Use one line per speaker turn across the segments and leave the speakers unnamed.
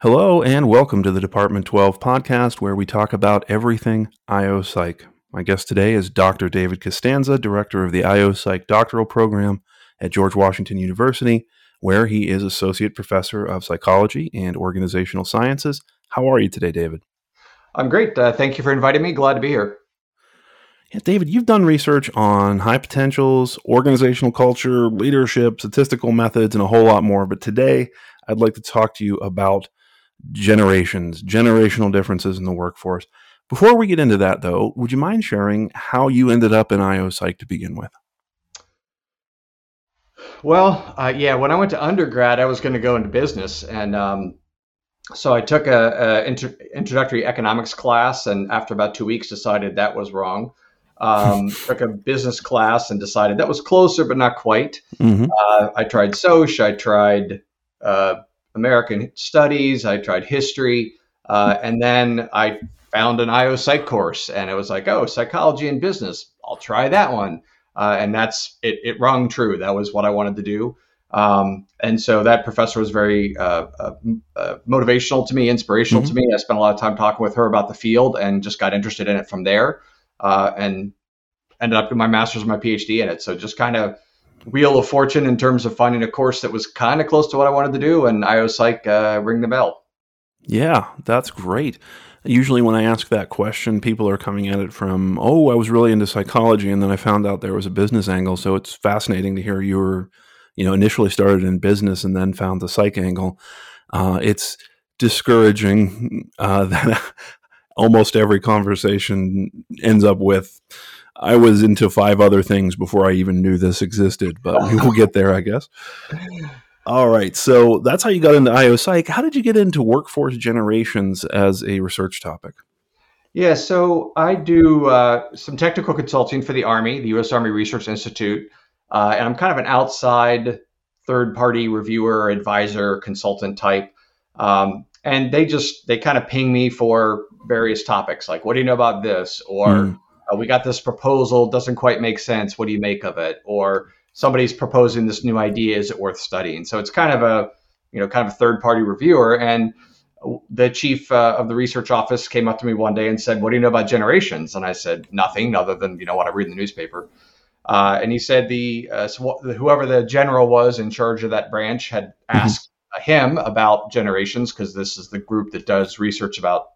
Hello, and welcome to the Department 12 podcast, where we talk about everything IO Psych. My guest today is Dr. David Costanza, director of the IO Psych doctoral program at George Washington University, where he is associate professor of psychology and organizational sciences. How are you today, David?
I'm great. Uh, thank you for inviting me. Glad to be here.
Yeah, David, you've done research on high potentials, organizational culture, leadership, statistical methods, and a whole lot more. But today, I'd like to talk to you about generations, generational differences in the workforce. Before we get into that, though, would you mind sharing how you ended up in IO Psych to begin with?
Well, uh, yeah, when I went to undergrad, I was going to go into business, and um, so I took a, a inter- introductory economics class, and after about two weeks, decided that was wrong. Um, took a business class and decided that was closer, but not quite. Mm-hmm. Uh, I tried Soch, I tried uh, American Studies, I tried history, uh, and then I found an IO Psych course, and it was like, oh, psychology and business. I'll try that one, uh, and that's it. It rung true. That was what I wanted to do. Um, and so that professor was very uh, uh, uh motivational to me, inspirational mm-hmm. to me. I spent a lot of time talking with her about the field and just got interested in it from there, uh, and ended up doing my master's and my PhD in it. So just kind of wheel of fortune in terms of finding a course that was kind of close to what I wanted to do, and IO Psych uh, ring the bell.
Yeah, that's great. Usually, when I ask that question, people are coming at it from, "Oh, I was really into psychology, and then I found out there was a business angle." So it's fascinating to hear you were, you know, initially started in business and then found the psych angle. Uh, it's discouraging uh, that almost every conversation ends up with I was into five other things before I even knew this existed, but we will get there, I guess. All right, so that's how you got into IO Psych. How did you get into workforce generations as a research topic?
Yeah, so I do uh, some technical consulting for the Army, the U.S. Army Research Institute, uh, and I'm kind of an outside third-party reviewer, advisor, consultant type. Um, and they just they kind of ping me for various topics, like what do you know about this, or mm uh, we got this proposal, doesn't quite make sense. What do you make of it? Or somebody's proposing this new idea, is it worth studying? So it's kind of a, you know, kind of a third party reviewer. And the chief uh, of the research office came up to me one day and said, "What do you know about generations?" And I said, "Nothing, other than you know what I read in the newspaper." Uh, and he said the uh, so whoever the general was in charge of that branch had mm-hmm. asked mm-hmm. him about generations because this is the group that does research about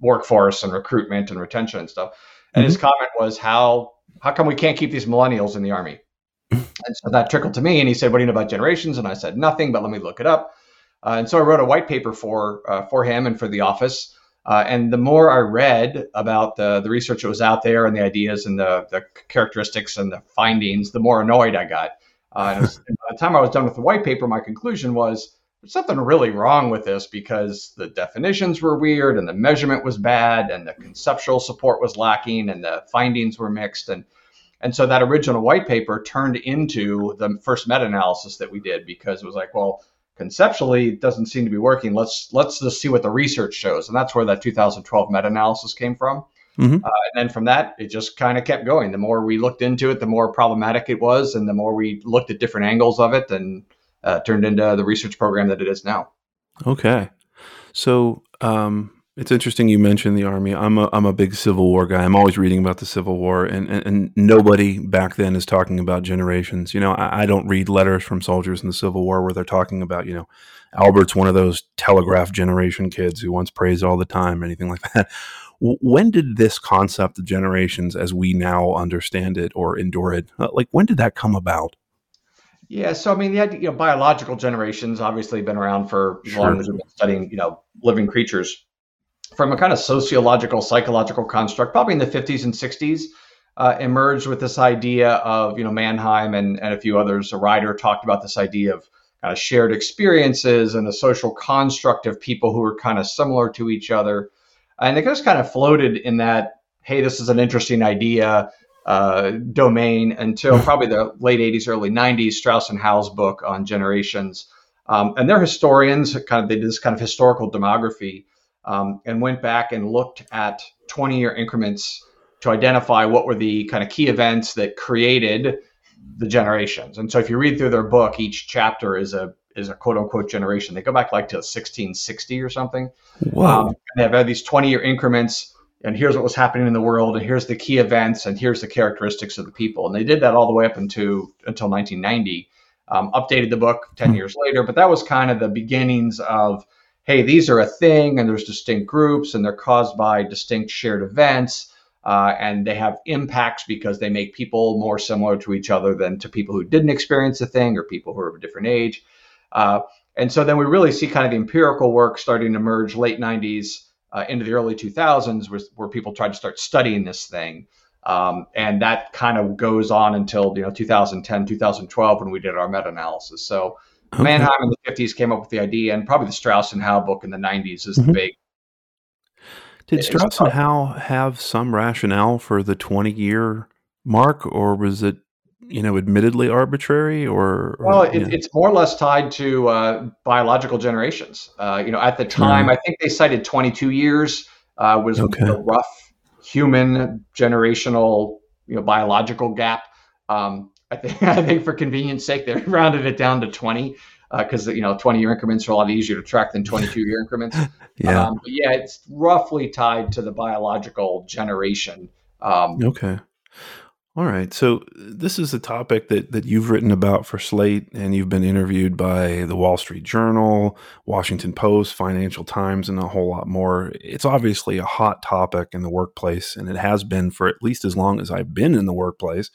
workforce and recruitment and retention and stuff. And mm-hmm. his comment was, "How how come we can't keep these millennials in the army?" and so that trickled to me, and he said, "What do you know about generations?" And I said, "Nothing, but let me look it up." Uh, and so I wrote a white paper for uh, for him and for the office. Uh, and the more I read about the, the research that was out there and the ideas and the, the characteristics and the findings, the more annoyed I got. Uh, was, and by the time I was done with the white paper, my conclusion was there's something really wrong with this because the definitions were weird and the measurement was bad and the conceptual support was lacking and the findings were mixed. And and so that original white paper turned into the first meta-analysis that we did because it was like well conceptually it doesn't seem to be working. Let's let's just see what the research shows. And that's where that 2012 meta-analysis came from. Mm-hmm. uh, and then from that it just kind of kept going. The more we looked into it the more problematic it was and the more we looked at different angles of it and uh, turned into the research program that it is now.
Okay, so um, it's interesting you mentioned the army. I'm a I'm a big Civil War guy. I'm always reading about the Civil War, and and, and nobody back then is talking about generations. You know, I, I, don't read letters from soldiers in the Civil War where they're talking about you know Albert's one of those telegraph generation kids who wants praise all the time, or anything like that. When did this concept of generations, as we now understand it or endure it, uh, like when did that come about?
Yeah, so I mean, the idea, you know, biological generations obviously been around for as long as we've been studying, you know, living creatures. From a kind of sociological, psychological construct, probably in the 50s and 60s, uh, emerged with this idea of, you know, Mannheim and, and a few others. A writer talked about this idea of kind of shared experiences and a social construct of people who are kind of similar to each other. And it just kind of floated in that, hey, this is an interesting idea uh, domain until hmm. probably the late 80s, early 90s, Strauss and Howe's book on generations. Um, and they're historians, kind of, they did this kind of historical demography um, and went back and looked at 20 year increments to identify what were the kind of key events that created the generations. And so if you read through their book, each chapter is a is a quote unquote generation. They go back like to 1660 or something.
Wow. Um,
they have had these 20 year increments, and here's what was happening in the world, and here's the key events, and here's the characteristics of the people. And they did that all the way up into until 1990. Um, updated the book 10 hmm. years later, but that was kind of the beginnings of hey, these are a thing, and there's distinct groups, and they're caused by distinct shared events. Uh, and they have impacts because they make people more similar to each other than to people who didn't experience the thing or people who are of a different age. Uh, and so then we really see kind of the empirical work starting to emerge late 90s uh, into the early 2000s, where, where, people tried to start studying this thing. Um, and that kind of goes on until you know 2010, 2012 when we did our meta-analysis. So okay. Mannheim in the 50s came up with the idea, and probably the Strauss and Howe book in the 90s is mm-hmm. the big.
Did Strauss and Howe have some rationale for the 20 year mark, or was it you know, admittedly arbitrary or?
or well, it, it's more or less tied to uh, biological generations. Uh, you know, at the time, mm. I think they cited 22 years uh, was okay. the rough human generational, you know, biological gap. Um, I think, I think for convenience sake, they rounded it down to 20 because uh, you know 20 year increments are a lot easier to track than 22 year increments.
yeah, um,
yeah, it's roughly tied to the biological generation.
Um, okay. All right. So this is a topic that that you've written about for Slate and you've been interviewed by the Wall Street Journal, Washington Post, Financial Times and a whole lot more. It's obviously a hot topic in the workplace and it has been for at least as long as I've been in the workplace,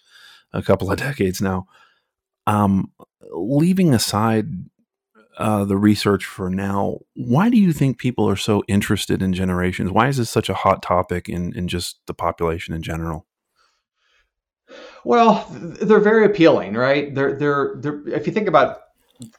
a couple of decades now. Um, leaving aside uh, the research for now, why do you think people are so interested in generations? Why is this such a hot topic in, in just the population in general?
Well, they're very appealing, right? They're, they're, they're, if you think about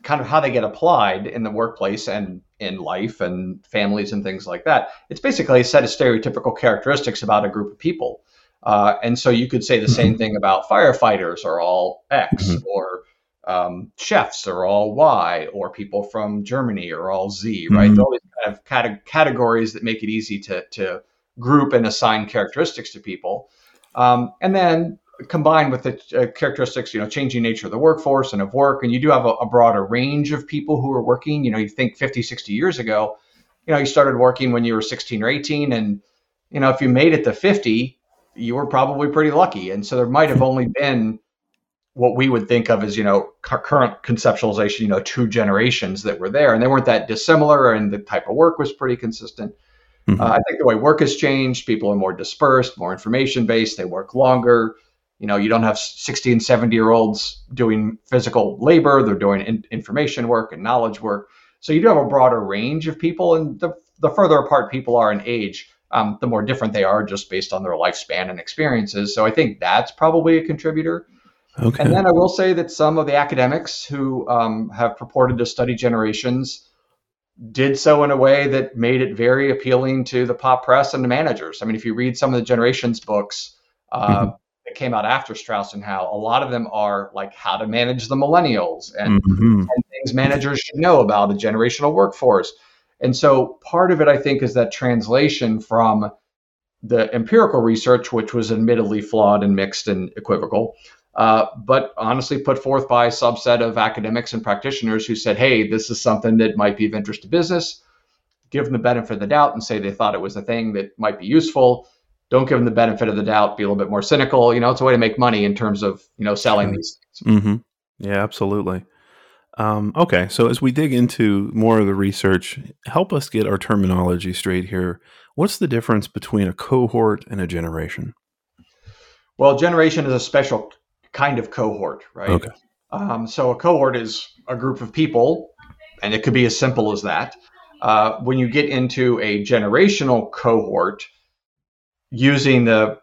kind of how they get applied in the workplace and in life and families and things like that, it's basically a set of stereotypical characteristics about a group of people. Uh, and so you could say the same mm-hmm. thing about firefighters are all X, mm-hmm. or um, chefs are all Y, or people from Germany are all Z, right? Mm-hmm. All these kind of cate- categories that make it easy to, to group and assign characteristics to people. Um, and then combined with the uh, characteristics, you know, changing nature of the workforce and of work, and you do have a, a, broader range of people who are working. You know, you think 50, 60 years ago, you know, you started working when you were 16 or 18, and you know, if you made it to 50, you were probably pretty lucky. And so there might have only been what we would think of as, you know, current conceptualization, you know, two generations that were there, and they weren't that dissimilar, and the type of work was pretty consistent. Mm-hmm. Uh, I think the way work has changed, people are more dispersed, more information based, they work longer you know, you don't have 60 and 70 year olds doing physical labor, they're doing in, information work and knowledge work. So you do have a broader range of people, and the, the further apart people are in age, um, the more different they are just based on their lifespan and experiences. So I think that's probably a contributor. Okay. And then I will say that some of the academics who um, have purported to study generations did so in a way that made it very appealing to the pop press and the managers. I mean, if you read some of the generations books, uh, mm-hmm that came out after Strauss and Howe, a lot of them are like how to manage the millennials and, mm-hmm. and things managers should know about a generational workforce. And so part of it, I think, is that translation from the empirical research, which was admittedly flawed and mixed and equivocal, uh, but honestly put forth by a subset of academics and practitioners who said, hey, this is something that might be of interest to business. Give them the benefit of the doubt and say they thought it was a thing that might be useful don't give them the benefit of the doubt. Be a little bit more cynical. You know, it's a way to make money in terms of you know selling these
things. Mm-hmm. Yeah, absolutely. Um, okay, so as we dig into more of the research, help us get our terminology straight here. What's the difference between a cohort and a generation?
Well, generation is a special kind of cohort, right?
Okay.
Um, so a cohort is a group of people, and it could be as simple as that. Uh, when you get into a generational cohort, using the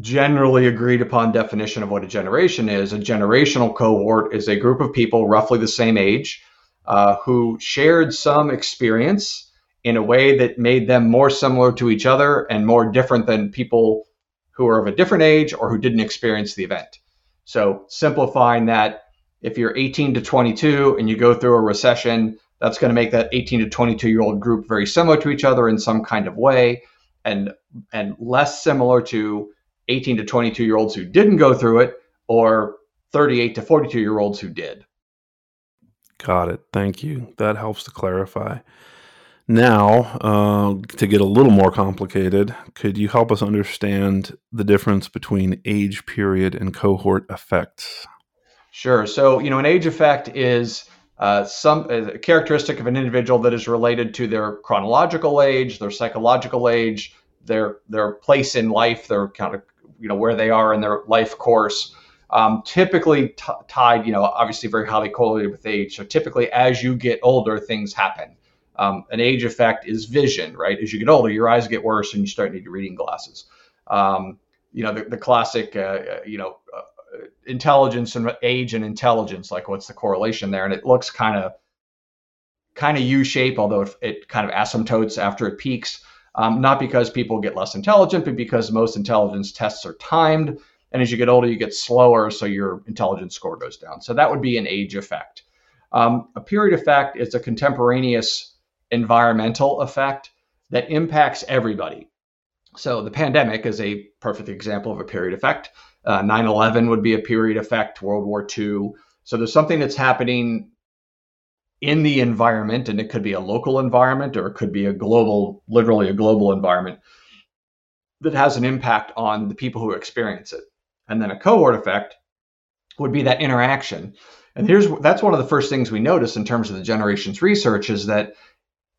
generally agreed upon definition of what a generation is, a generational cohort is a group of people roughly the same age uh, who shared some experience in a way that made them more similar to each other and more different than people who are of a different age or who didn't experience the event. So, simplifying that, if you're 18 to 22 and you go through a recession, that's going to make that 18 to 22 year old group very similar to each other in some kind of way and and less similar to 18 to 22 year olds who didn't go through it or 38 to 42 year olds who did.
Got it. Thank you. That helps to clarify. Now, uh, to get a little more complicated, could you help us understand the difference between age period and cohort effects?
Sure. So, you know, an age effect is uh, some a characteristic of an individual that is related to their chronological age, their psychological age, their their place in life, their kind of you know where they are in their life course. Um, typically t- tied, you know, obviously very highly correlated with age. So typically, as you get older, things happen. Um, an age effect is vision, right? As you get older, your eyes get worse and you start needing reading glasses. Um, you know, the, the classic, uh, uh you know, uh, intelligence and age and intelligence, like what's the correlation there? And it looks kind of, kind of U-shape, although it, it, kind of asymptotes after it peaks. Um, not because people get less intelligent, but because most intelligence tests are timed. And as you get older, you get slower, so your intelligence score goes down. So that would be an age effect. Um, a period effect is a contemporaneous environmental effect that impacts everybody. So the pandemic is a perfect example of a period effect. Uh, 9 uh, 11 would be a period effect, World War II. So there's something that's happening in the environment, and it could be a local environment or it could be a global, literally a global environment that has an impact on the people who experience it. And then a cohort effect would be that interaction. And here's that's one of the first things we notice in terms of the generations research is that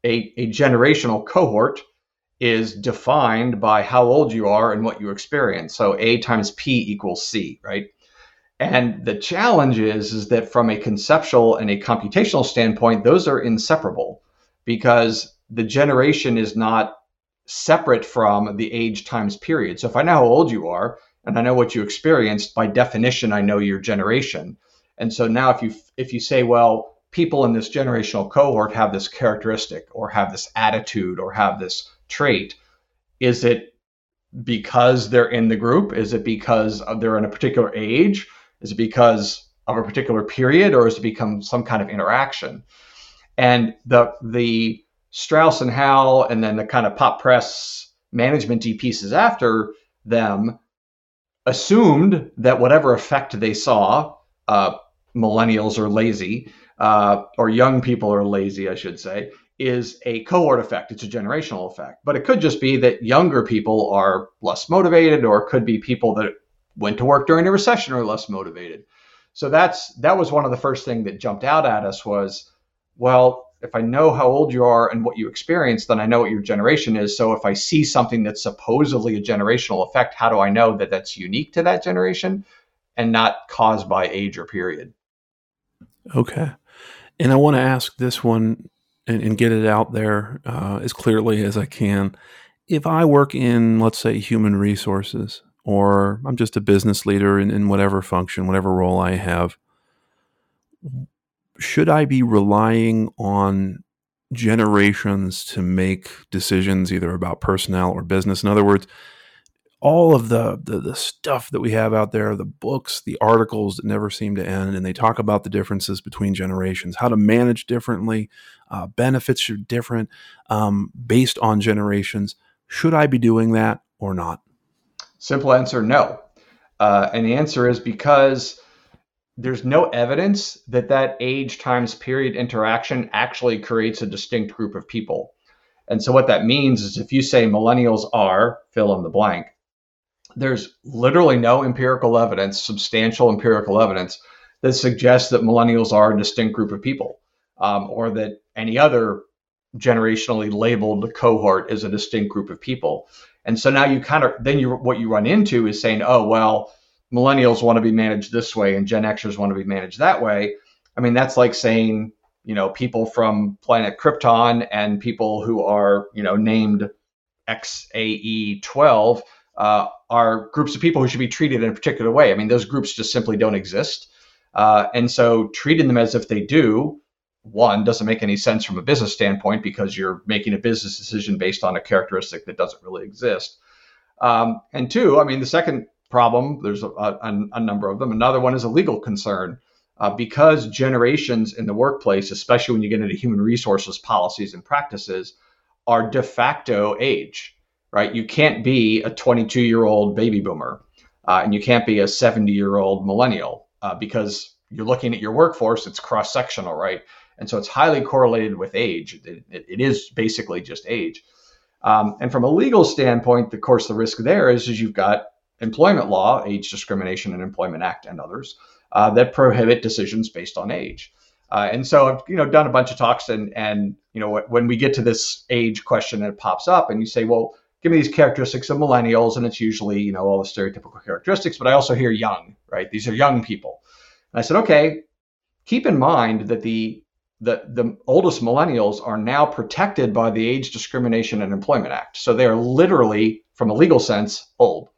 a, a generational cohort is defined by how old you are and what you experience. So A times P equals C, right? And the challenge is, is that from a conceptual and a computational standpoint, those are inseparable because the generation is not separate from the age times period. So if I know how old you are and I know what you experienced, by definition, I know your generation. And so now if you if you say, well, people in this generational cohort have this characteristic or have this attitude or have this trait? Is it because they're in the group? Is it because they're in a particular age? Is it because of a particular period or has it become some kind of interaction? And the the strauss and Howe and then the kind of pop press management pieces after them assumed that whatever effect they saw uh, millennials are lazy uh, or young people are lazy, I should say, is a cohort effect. It's a generational effect. But it could just be that younger people are less motivated, or it could be people that went to work during a recession are less motivated. So that's that was one of the first thing that jumped out at us was, well, if I know how old you are and what you experienced, then I know what your generation is. So if I see something that's supposedly a generational effect, how do I know that that's unique to that generation and not caused by age or period?
Okay. And I want to ask this one and, and get it out there uh, as clearly as I can. If I work in, let's say, human resources, or I'm just a business leader in, in whatever function, whatever role I have, should I be relying on generations to make decisions either about personnel or business? In other words, all of the, the, the stuff that we have out there, the books, the articles that never seem to end, and they talk about the differences between generations, how to manage differently, uh, benefits are different um, based on generations. Should I be doing that or not?
Simple answer: no. Uh, and the answer is because there's no evidence that that age times period interaction actually creates a distinct group of people. And so what that means is if you say millennials are fill in the blank, there's literally no empirical evidence, substantial empirical evidence, that suggests that millennials are a distinct group of people um, or that any other generationally labeled cohort is a distinct group of people. And so now you kind of then you what you run into is saying, oh well, millennials want to be managed this way and Gen Xers want to be managed that way. I mean, that's like saying, you know, people from planet Krypton and people who are, you know, named XAE12 uh, are groups of people who should be treated in a particular way. I mean, those groups just simply don't exist. Uh, and so treating them as if they do, one, doesn't make any sense from a business standpoint because you're making a business decision based on a characteristic that doesn't really exist. Um, and two, I mean, the second problem, there's a, a, a, number of them. Another one is a legal concern. Uh, because generations in the workplace, especially when you get into human resources policies and practices, are de facto age right? You can't be a 22 year old baby boomer uh, and you can't be a 70 year old millennial uh, because you're looking at your workforce, it's cross sectional, right? And so it's highly correlated with age. It, it, is basically just age. Um, and from a legal standpoint, of course, the risk there is, is you've got employment law, Age Discrimination and Employment Act, and others uh, that prohibit decisions based on age. Uh, and so I've you know done a bunch of talks, and and you know when we get to this age question, it pops up, and you say, well, give me these characteristics of millennials, and it's usually you know all the stereotypical characteristics, but I also hear young, right? These are young people. And I said, okay, keep in mind that the the, the oldest millennials are now protected by the Age Discrimination and Employment Act. So they are literally, from a legal sense, old.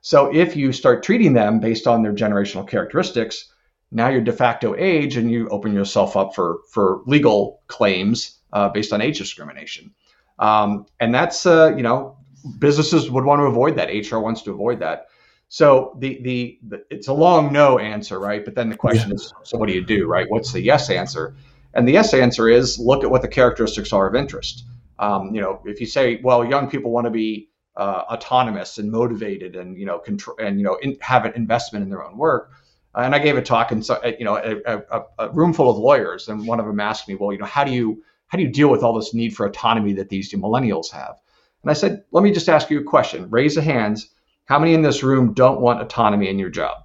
So if you start treating them based on their generational characteristics, now you're de facto age and you open yourself up for, for legal claims uh, based on age discrimination. Um, and that's, uh, you know, businesses would want to avoid that. HR wants to avoid that. So the, the, the it's a long no answer, right? But then the question yeah. is, so what do you do, right? What's the yes answer? And the yes answer is look at what the characteristics are of interest. Um, you know, if you say, well, young people want to be uh, autonomous and motivated and you know control and you know in, have an investment in their own work. Uh, and I gave a talk and so you know a, a, a, room full of lawyers, and one of them asked me, well, you know, how do you how do you deal with all this need for autonomy that these millennials have? And I said, let me just ask you a question. Raise the hands. How many in this room don't want autonomy in your job?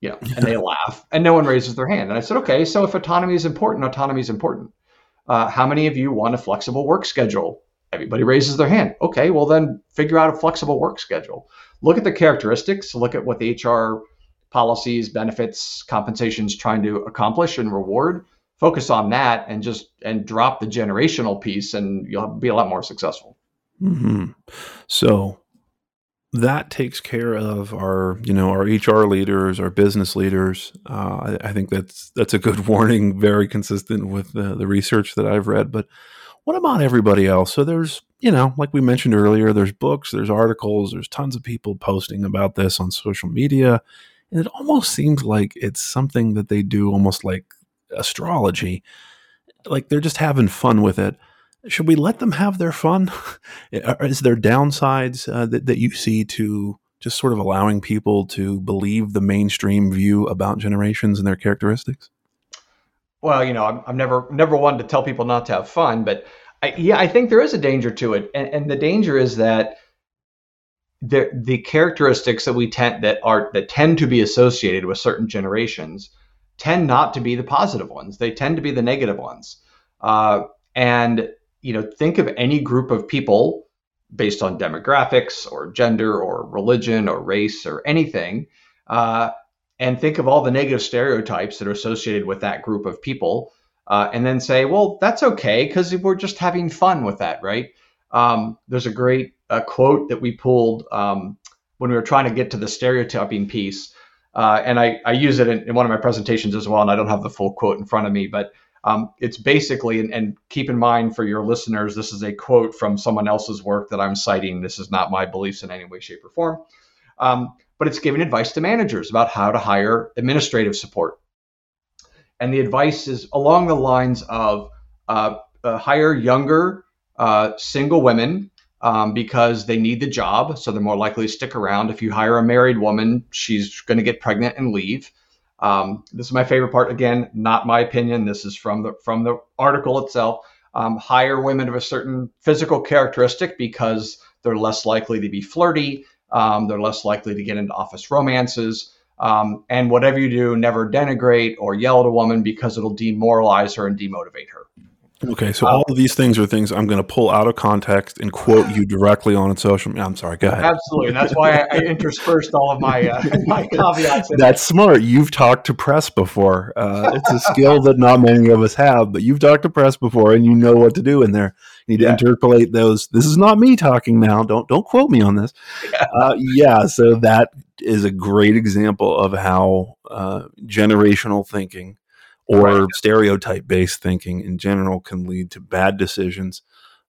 you know, and they laugh, and no one raises their hand. And I said, okay, so if autonomy is important, autonomy is important. Uh, how many of you want a flexible work schedule? Everybody raises their hand. Okay, well then figure out a flexible work schedule. Look at the characteristics. Look at what the HR policies, benefits, compensations trying to accomplish and reward. Focus on that and just and drop the generational piece, and you'll be a lot more successful.
Mm-hmm. So that takes care of our you know our HR leaders, our business leaders. Uh, I, I, think that's that's a good warning, very consistent with the, the research that I've read. But what about everybody else? So there's you know, like we mentioned earlier, there's books, there's articles, there's tons of people posting about this on social media, and it almost seems like it's something that they do almost like astrology, like they're just having fun with it should we let them have their fun? Is there downsides uh, that, that you see to just sort of allowing people to believe the mainstream view about generations and their characteristics?
Well, you know, I'm, I'm never never one to tell people not to have fun, but I, yeah, I think there is a danger to it, and, and the danger is that the the characteristics that we tend that are that tend to be associated with certain generations tend not to be the positive ones. They tend to be the negative ones, uh, and you know, think of any group of people based on demographics or gender or religion or race or anything, uh, and think of all the negative stereotypes that are associated with that group of people, uh, and then say, well, that's okay because we're just having fun with that, right? Um, there's a great uh, quote that we pulled um, when we were trying to get to the stereotyping piece. Uh, and I, I use it in, in, one of my presentations as well, and I don't have the full quote in front of me, but um, it's basically, and, and, keep in mind for your listeners, this is a quote from someone else's work that I'm citing. This is not my beliefs in any way, shape, or form. Um, but it's giving advice to managers about how to hire administrative support. And the advice is along the lines of uh, uh, hire younger uh, single women um, because they need the job, so they're more likely to stick around. If you hire a married woman, she's going to get pregnant and leave. Um, this is my favorite part. Again, not my opinion. This is from the from the article itself. Um, hire women of a certain physical characteristic because they're less likely to be flirty. Um, they're less likely to get into office romances. Um, and whatever you do, never denigrate or yell at a woman because it'll demoralize her and demotivate her.
Okay, so all of these things are things I'm going to pull out of context and quote you directly on social media. I'm sorry, go ahead.
Absolutely, and that's why I, I interspersed all of my uh, my caveats.
That's smart. You've talked to press before. Uh, it's a skill that not many of us have, but you've talked to press before, and you know what to do in there. You need yeah. to interpolate those. This is not me talking now. Don't don't quote me on this. Yeah. Uh, yeah so that is a great example of how uh, generational thinking or right. stereotype based thinking in general can lead to bad decisions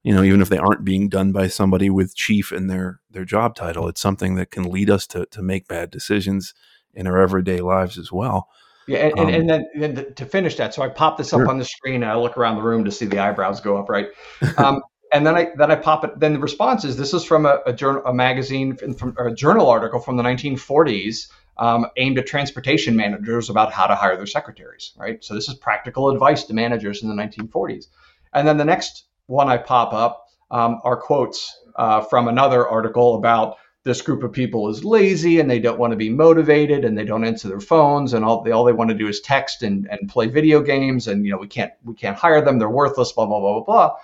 you know even if they aren't being done by somebody with chief in their their job title it's something that can lead us to to make bad decisions in our everyday lives as well
yeah and, um, and, then, then to finish that so i pop this up sure. on the screen and i look around the room to see the eyebrows go up right um, and then I then I pop it. Then the response is this is from a, a journal, a magazine, from a journal article from the 1940s um, aimed at transportation managers about how to hire their secretaries, right? So this is practical advice to managers in the 1940s. And then the next one I pop up um, are quotes uh, from another article about this group of people is lazy and they don't want to be motivated and they don't answer their phones and all they all they want to do is text and, and play video games and you know we can't we can't hire them they're worthless blah blah blah blah blah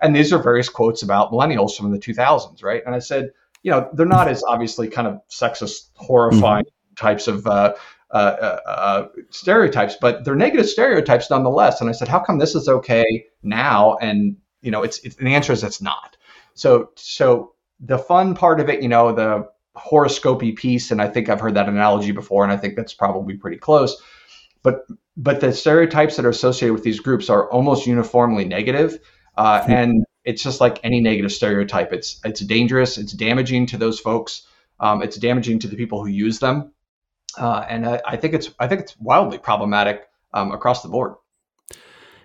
and these are various quotes about millennials from the 2000s right and i said you know they're not as obviously kind of sexist horrifying. Types of uh, uh, uh, uh, stereotypes but they're negative stereotypes nonetheless and i said how come this is okay now and you know it's, it's the answer is it's not so so the fun part of it, you know, the horoscopy piece, and I think I've heard that analogy before, and I think that's probably pretty close. But but the stereotypes that are associated with these groups are almost uniformly negative, uh, and it's just like any negative stereotype. It's it's dangerous. It's damaging to those folks. Um, it's damaging to the people who use them, uh, and I, I, think it's I think it's wildly problematic um, across the board.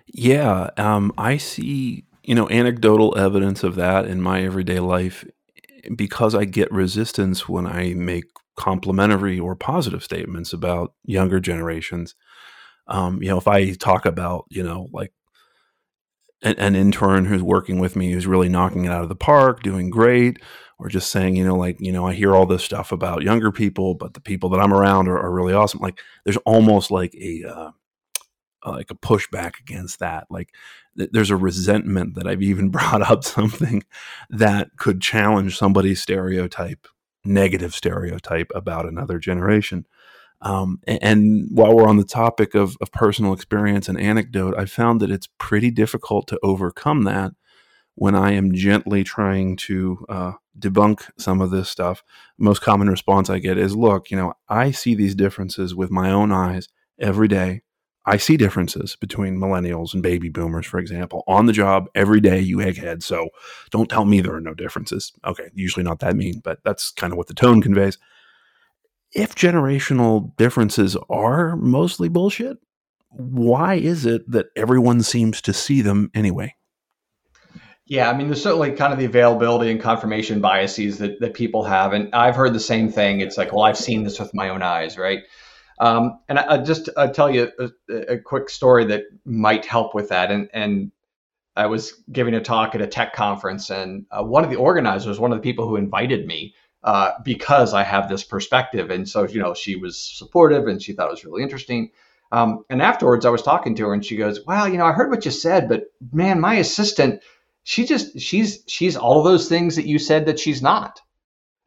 Yeah, um, I see you know anecdotal evidence of that in my everyday life because I get resistance when I make complimentary or positive statements about younger generations. Um, you know, if I talk about, you know, like an, an, intern who's working with me who's really knocking it out of the park, doing great, or just saying, you know, like, you know, I hear all this stuff about younger people, but the people that I'm around are, are really awesome. Like, there's almost like a, uh, like a pushback against that. Like th- there's a resentment that I've even brought up something that could challenge somebody's stereotype, negative stereotype about another generation. Um, and, and, while we're on the topic of, of personal experience and anecdote, I found that it's pretty difficult to overcome that when I am gently trying to uh, debunk some of this stuff. Most common response I get is, "Look, you know, I see these differences with my own eyes every day I see differences between millennials and baby boomers, for example. On the job every day, you egghead. So don't tell me there are no differences. Okay, usually not that mean, but that's kind of what the tone conveys. If generational differences are mostly bullshit, why is it that everyone seems to see them anyway?
Yeah, I mean, there's certainly kind of the availability and confirmation biases that, that people have. And I've heard the same thing. It's like, well, I've seen this with my own eyes, right? Um, and I, I just I'll tell you a, a, quick story that might help with that. And, and I was giving a talk at a tech conference, and uh, one of the organizers, one of the people who invited me, uh, because I have this perspective, and so you know she was supportive and she thought it was really interesting. Um, and afterwards, I was talking to her, and she goes, "Wow, you know, I heard what you said, but man, my assistant, she just she's she's all of those things that you said that she's not."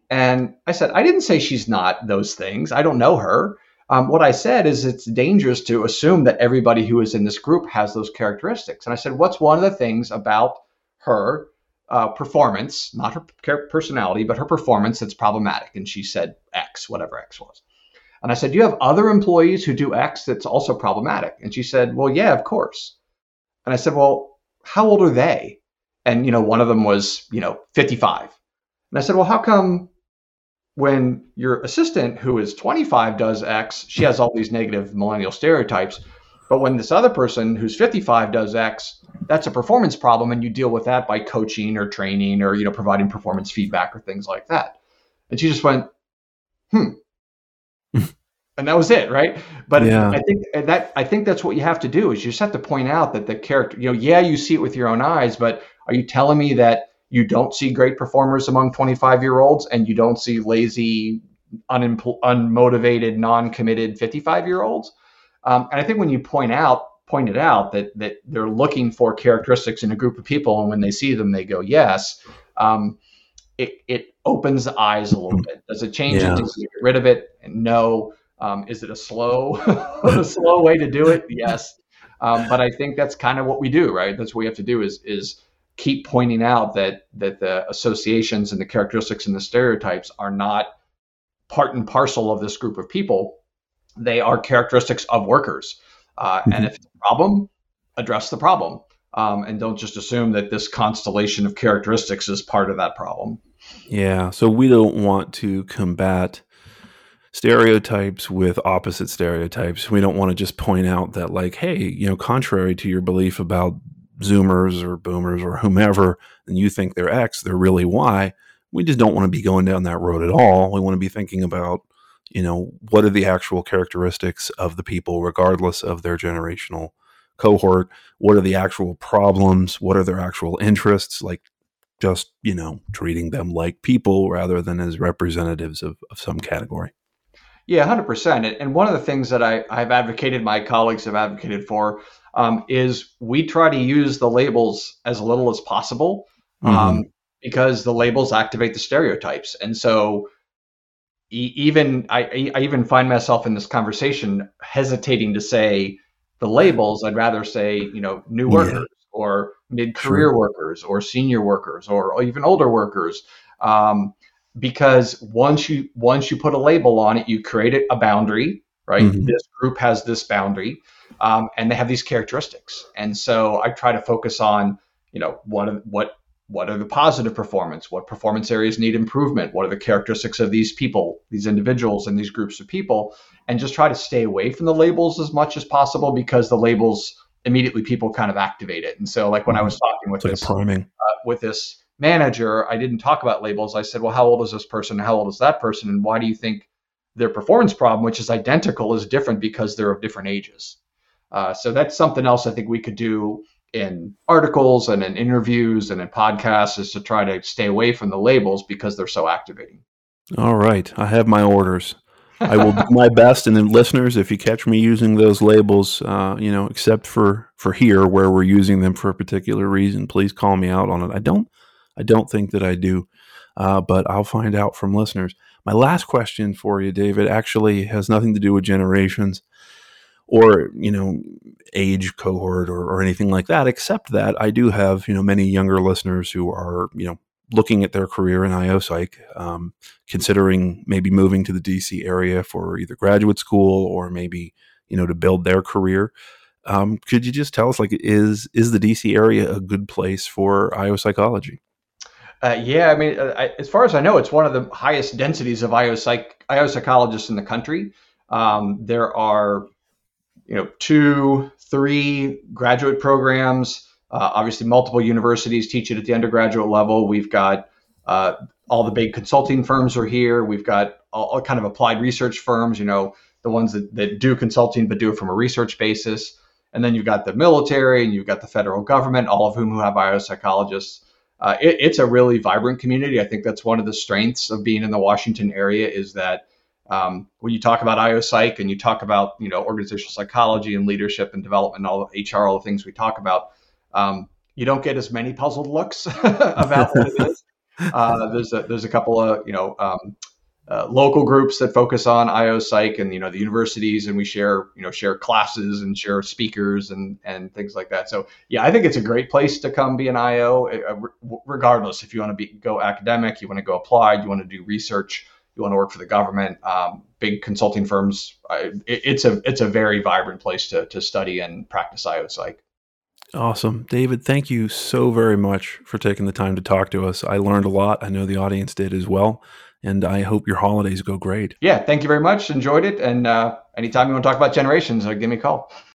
And I said, "I didn't say she's not those things. I don't know her." Um, what I said is it's dangerous to assume that everybody who is in this group has those characteristics. And I said, what's one of the things about her uh, performance, not her personality, but her performance that's problematic? And she said X, whatever X was. And I said, do you have other employees who do X that's also problematic? And she said, well, yeah, of course. And I said, well, how old are they? And, you know, one of them was, you know, 55. And I said, well, how come when your assistant who is 25 does X, she has all these negative millennial stereotypes. But when this other person who's 55 does X, that's a performance problem, and you deal with that by coaching or training or you know providing performance feedback or things like that. And she just went, hmm. and that was it, right? But yeah. I think that I think that's what you have to do is you just have to point out that the character, you know, yeah, you see it with your own eyes, but are you telling me that you don't see great performers among 25 year olds and you don't see lazy unimpl- unmotivated non-committed 55 year olds um, and i think when you point out pointed out that that they're looking for characteristics in a group of people and when they see them they go yes um, it, it opens the eyes a little bit. Does it change yeah. it does it get rid of it? No. Um, is it a slow a slow way to do it? Yes. Um, but i think that's kind of what we do right? That's what we have to do is is keep pointing out that that the associations and the characteristics and the stereotypes are not part and parcel of this group of people. They are characteristics of workers. Uh, mm-hmm. And if it's a problem, address the problem. Um, and don't just assume that this constellation of characteristics is part of that problem.
Yeah. So we don't want to combat stereotypes with opposite stereotypes. We don't want to just point out that, like, hey, you know, contrary to your belief about Zoomers or Boomers or whomever, and you think they're X, they're really Y. We just don't want to be going down that road at all. We want to be thinking about you know, what are the actual characteristics of the people, regardless of their generational cohort? What are the actual problems? What are their actual interests? Like just, you know, treating them like people rather than as representatives of, of some category.
Yeah, 100%. And one of the things that I, I've advocated, my colleagues have advocated for, um, is we try to use the labels as little as possible um, mm-hmm. because the labels activate the stereotypes. And so even I, I even find myself in this conversation hesitating to say the labels. I'd rather say, you know, new workers yeah. or mid-career workers or senior workers or even older workers. Um, because once you once you put a label on it, you create a boundary, right? Mm-hmm. This group has this boundary, um, and they have these characteristics. And so I try to focus on, you know, what what what are the positive performance? What performance areas need improvement? What are the characteristics of these people, these individuals, and these groups of people? And just try to stay away from the labels as much as possible because the labels immediately people kind of activate it. And so, like when I mm-hmm. was talking with
it's
this. Uh, with this manager, I didn't talk about labels. I said, well, how old is this person? How old is that person? And why do you think their performance problem, which is identical, is different because they're of different ages? Uh, so that's something else I think we could do in articles and in interviews and in podcasts is to try to stay away from the labels because they're so activating.
All right. I have my orders. I will do my best. And then, listeners, if you catch me using those labels, uh, you know, except for for here where we're using them for a particular reason, please call me out on it. I don't I don't think that I do, uh, but I'll find out from listeners. My last question for you, David, actually has nothing to do with generations or you know age cohort or, or anything like that except that i do have you know many younger listeners who are you know looking at their career in IOPsych, um, considering maybe moving to the DC area for either graduate school or maybe you know to build their career. Um, could you just tell us, like, is is the DC area a good place for IO psychology?
Uh, yeah, I mean, uh, I, as far as I know, it's one of the highest densities of IO, psych, IO psychologists in the country. Um, there are, you know, two, three graduate programs. Uh, obviously, multiple universities teach it at the undergraduate level. We've got uh, all the big consulting firms are here. We've got all, all, kind of applied research firms. You know, the ones that, that do consulting but do it from a research basis. And then you've got the military and you've got the federal government, all of whom who have IO psychologists. uh, it, it's a really vibrant community. I think that's one of the strengths of being in the Washington area is that um, when you talk about IO Psych and you talk about you know organizational psychology and leadership and development, all the HR, all the things we talk about, um, you don't get as many puzzled looks about what it is. Uh, there's a there's a couple of you know um, uh, local groups that focus on IO Psych and you know the universities and we share you know share classes and share speakers and and things like that. So yeah, I think it's a great place to come be an IO, uh, regardless if you want to be go academic, you want to go applied, you want to do research, you want to work for the government, um, big consulting firms. Uh, it, it's a it's a very vibrant place to to study and practice IO Psych.
Awesome. David, thank you so very much for taking the time to talk to us. I learned a lot. I know the audience did as well and I hope your holidays go great.
Yeah, thank you very much. Enjoyed it. And uh, anytime you want to talk about generations, uh, give me a call.